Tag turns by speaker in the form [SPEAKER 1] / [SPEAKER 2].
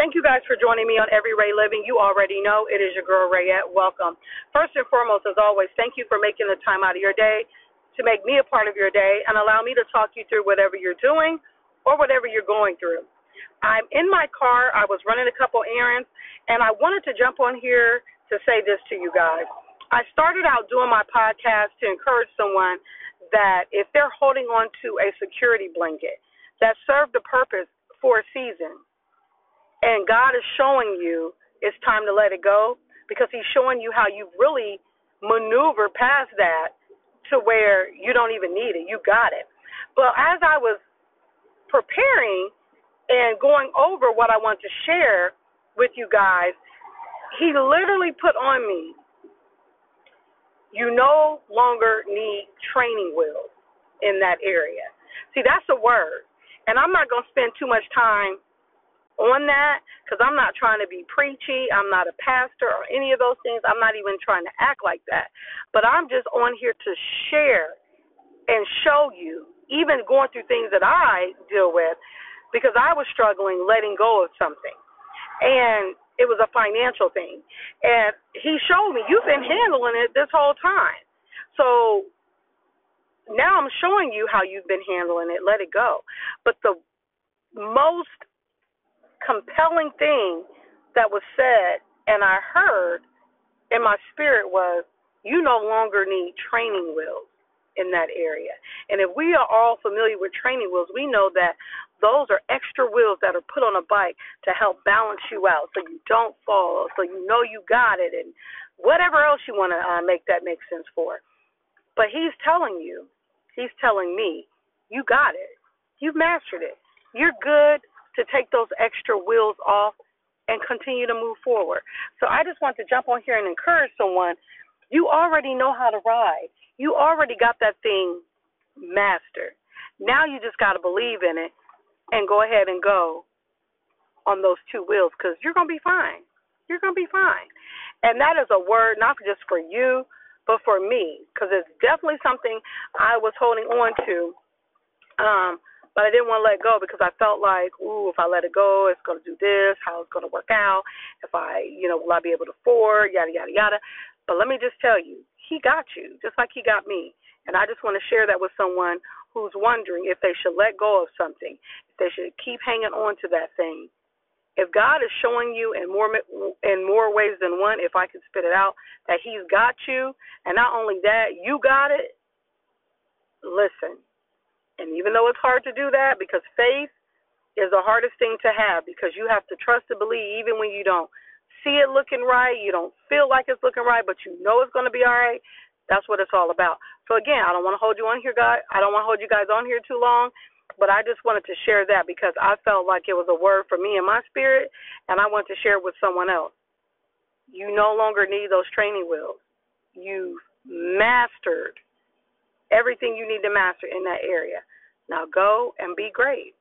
[SPEAKER 1] Thank you guys for joining me on Every Ray Living. You already know it is your girl Rayette. Welcome. First and foremost, as always, thank you for making the time out of your day to make me a part of your day and allow me to talk you through whatever you're doing or whatever you're going through. I'm in my car. I was running a couple errands, and I wanted to jump on here to say this to you guys. I started out doing my podcast to encourage someone that if they're holding on to a security blanket that served a purpose for a season, and God is showing you it's time to let it go because He's showing you how you really maneuver past that to where you don't even need it. You got it. But as I was preparing and going over what I want to share with you guys, He literally put on me, you no longer need training wheels in that area. See, that's a word. And I'm not going to spend too much time on that because I'm not trying to be preachy. I'm not a pastor or any of those things. I'm not even trying to act like that. But I'm just on here to share and show you, even going through things that I deal with, because I was struggling letting go of something. And it was a financial thing. And he showed me, you've been handling it this whole time. So now I'm showing you how you've been handling it. Let it go. But the most compelling thing that was said and I heard in my spirit was, you no longer need training wheels in that area. And if we are all familiar with training wheels, we know that those are extra wheels that are put on a bike to help balance you out so you don't fall, so you know you got it, and whatever else you want to uh, make that make sense for. But he's telling you, he's telling me, you got it. You've mastered it. You're good to take those extra wheels off and continue to move forward. So I just want to jump on here and encourage someone. You already know how to ride. You already got that thing mastered. Now you just got to believe in it and go ahead and go on those two wheels because you're going to be fine. You're going to be fine. And that is a word not just for you, but for me because it's definitely something I was holding on to. Um, but I didn't want to let go because I felt like, ooh, if I let it go, it's going to do this, how it's going to work out, if I, you know, will I be able to afford, yada, yada, yada. But let me just tell you, he got you, just like he got me. And I just want to share that with someone who's wondering if they should let go of something, if they should keep hanging on to that thing. If God is showing you in more in more ways than one, if I can spit it out, that He's got you, and not only that, you got it. Listen, and even though it's hard to do that because faith is the hardest thing to have because you have to trust and believe even when you don't see it looking right, you don't feel like it's looking right, but you know it's going to be all right. That's what it's all about. So again, I don't want to hold you on here, guys. I don't want to hold you guys on here too long, but I just wanted to share that because I felt like it was a word for me in my spirit, and I want to share it with someone else. You no longer need those training wheels. You've mastered everything you need to master in that area. Now go and be great.